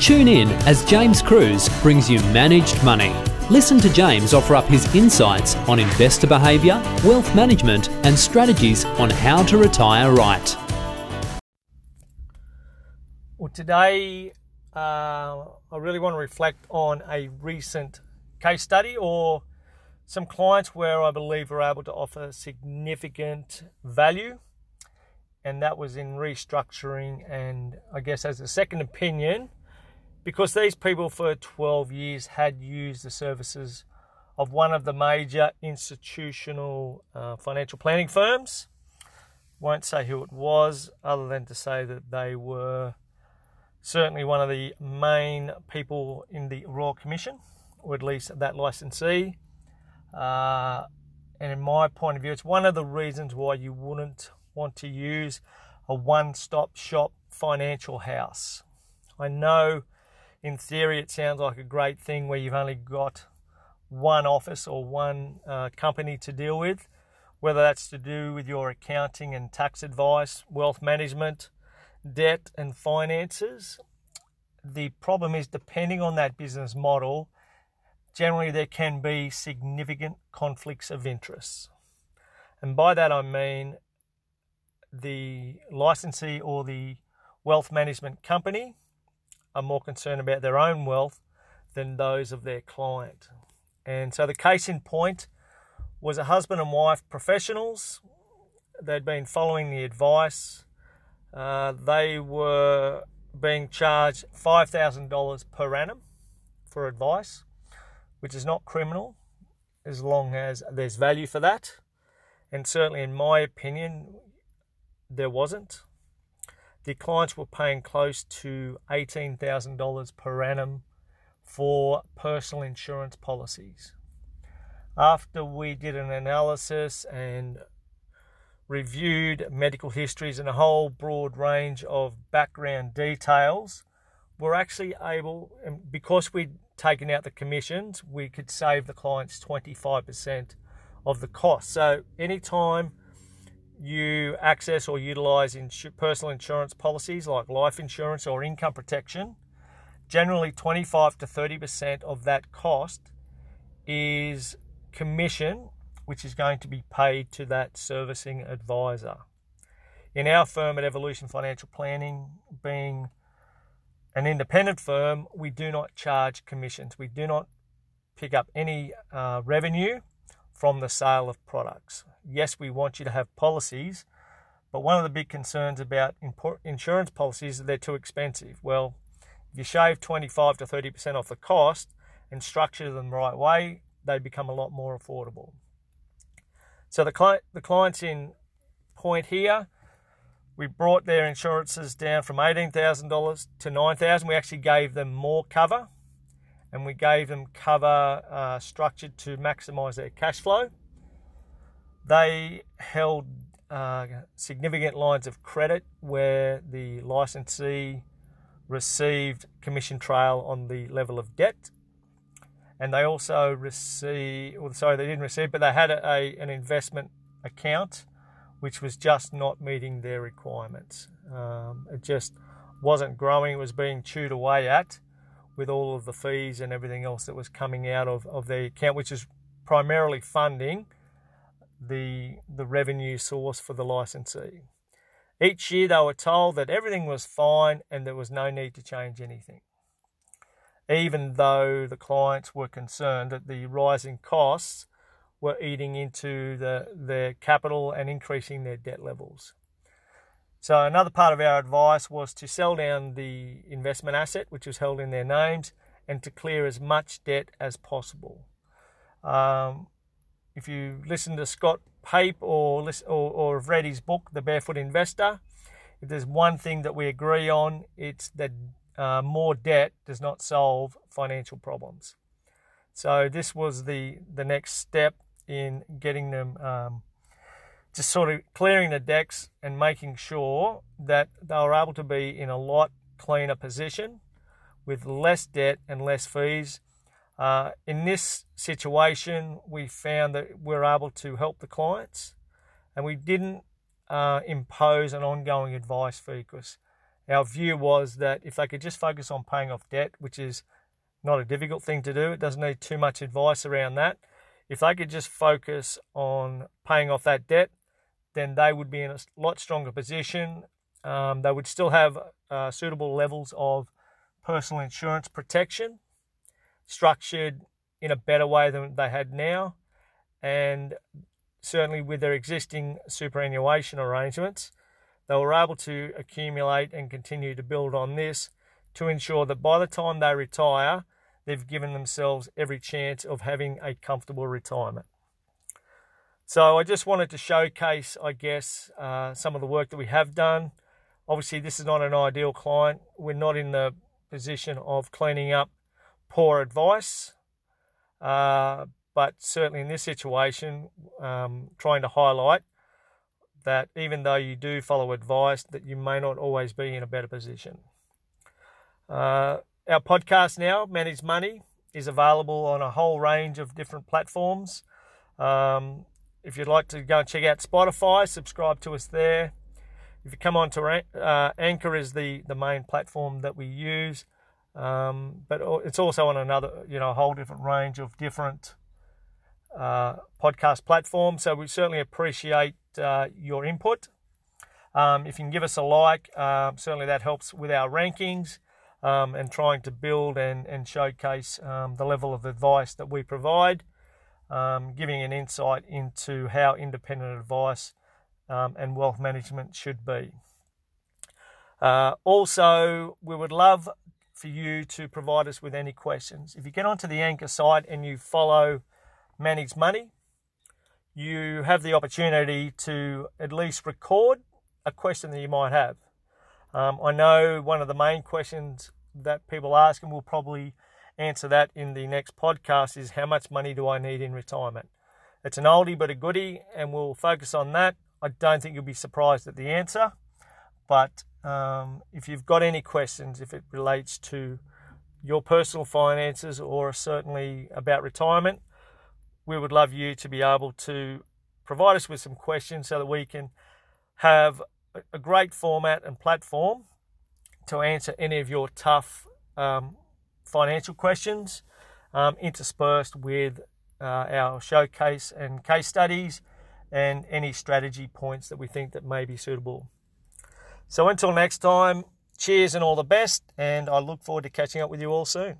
Tune in as James Cruz brings you managed money. Listen to James offer up his insights on investor behaviour, wealth management, and strategies on how to retire right. Well, today uh, I really want to reflect on a recent case study or some clients where I believe we're able to offer significant value, and that was in restructuring and I guess as a second opinion because these people for 12 years had used the services of one of the major institutional uh, financial planning firms. Won't say who it was, other than to say that they were certainly one of the main people in the Royal Commission, or at least that licensee. Uh, and in my point of view, it's one of the reasons why you wouldn't want to use a one stop shop financial house. I know in theory, it sounds like a great thing where you've only got one office or one uh, company to deal with, whether that's to do with your accounting and tax advice, wealth management, debt, and finances. The problem is, depending on that business model, generally there can be significant conflicts of interest. And by that I mean the licensee or the wealth management company are more concerned about their own wealth than those of their client. And so the case in point was a husband and wife professionals. They'd been following the advice. Uh, they were being charged $5,000 per annum for advice, which is not criminal as long as there's value for that. And certainly, in my opinion, there wasn't the clients were paying close to $18,000 per annum for personal insurance policies. After we did an analysis and reviewed medical histories and a whole broad range of background details, we're actually able, because we'd taken out the commissions, we could save the clients 25% of the cost. So anytime you access or utilize insu- personal insurance policies like life insurance or income protection, generally 25 to 30% of that cost is commission, which is going to be paid to that servicing advisor. In our firm at Evolution Financial Planning, being an independent firm, we do not charge commissions. We do not pick up any uh, revenue from the sale of products yes, we want you to have policies, but one of the big concerns about insurance policies is that they're too expensive. Well, if you shave 25 to 30% off the cost and structure them the right way, they become a lot more affordable. So the client, the clients in point here, we brought their insurances down from $18,000 to 9,000. We actually gave them more cover and we gave them cover uh, structured to maximize their cash flow. They held uh, significant lines of credit where the licensee received commission trail on the level of debt. And they also received, well, sorry, they didn't receive, but they had a, a, an investment account which was just not meeting their requirements. Um, it just wasn't growing, it was being chewed away at with all of the fees and everything else that was coming out of, of the account, which is primarily funding the, the revenue source for the licensee. Each year they were told that everything was fine and there was no need to change anything, even though the clients were concerned that the rising costs were eating into the, their capital and increasing their debt levels. So, another part of our advice was to sell down the investment asset, which was held in their names, and to clear as much debt as possible. Um, if you listen to Scott Pape or, listen, or, or have read his book, The Barefoot Investor, if there's one thing that we agree on, it's that uh, more debt does not solve financial problems. So this was the the next step in getting them um, just sort of clearing the decks and making sure that they were able to be in a lot cleaner position with less debt and less fees uh, in this situation, we found that we are able to help the clients and we didn't uh, impose an ongoing advice fee because our view was that if they could just focus on paying off debt, which is not a difficult thing to do, it doesn't need too much advice around that. If they could just focus on paying off that debt, then they would be in a lot stronger position. Um, they would still have uh, suitable levels of personal insurance protection, structured in a better way than they had now, and certainly with their existing superannuation arrangements, they were able to accumulate and continue to build on this to ensure that by the time they retire, they've given themselves every chance of having a comfortable retirement. So I just wanted to showcase, I guess, uh, some of the work that we have done. Obviously, this is not an ideal client. We're not in the position of cleaning up poor advice, uh, but certainly in this situation, um, trying to highlight that even though you do follow advice, that you may not always be in a better position. Uh, our podcast now, Manage Money, is available on a whole range of different platforms. Um, if you'd like to go and check out Spotify, subscribe to us there. If you come on to uh, Anchor is the, the main platform that we use, um, but it's also on another, you know, a whole different range of different uh, podcast platforms. So we certainly appreciate uh, your input. Um, if you can give us a like, uh, certainly that helps with our rankings um, and trying to build and, and showcase um, the level of advice that we provide, um, giving an insight into how independent advice um, and wealth management should be. Uh, also, we would love for you to provide us with any questions. If you get onto the Anchor site and you follow Manage Money, you have the opportunity to at least record a question that you might have. Um, I know one of the main questions that people ask, and we'll probably answer that in the next podcast, is how much money do I need in retirement? It's an oldie but a goodie, and we'll focus on that. I don't think you'll be surprised at the answer, but um, if you've got any questions, if it relates to your personal finances or certainly about retirement, we would love you to be able to provide us with some questions so that we can have a great format and platform to answer any of your tough um, financial questions, um, interspersed with uh, our showcase and case studies and any strategy points that we think that may be suitable. So until next time, cheers and all the best, and I look forward to catching up with you all soon.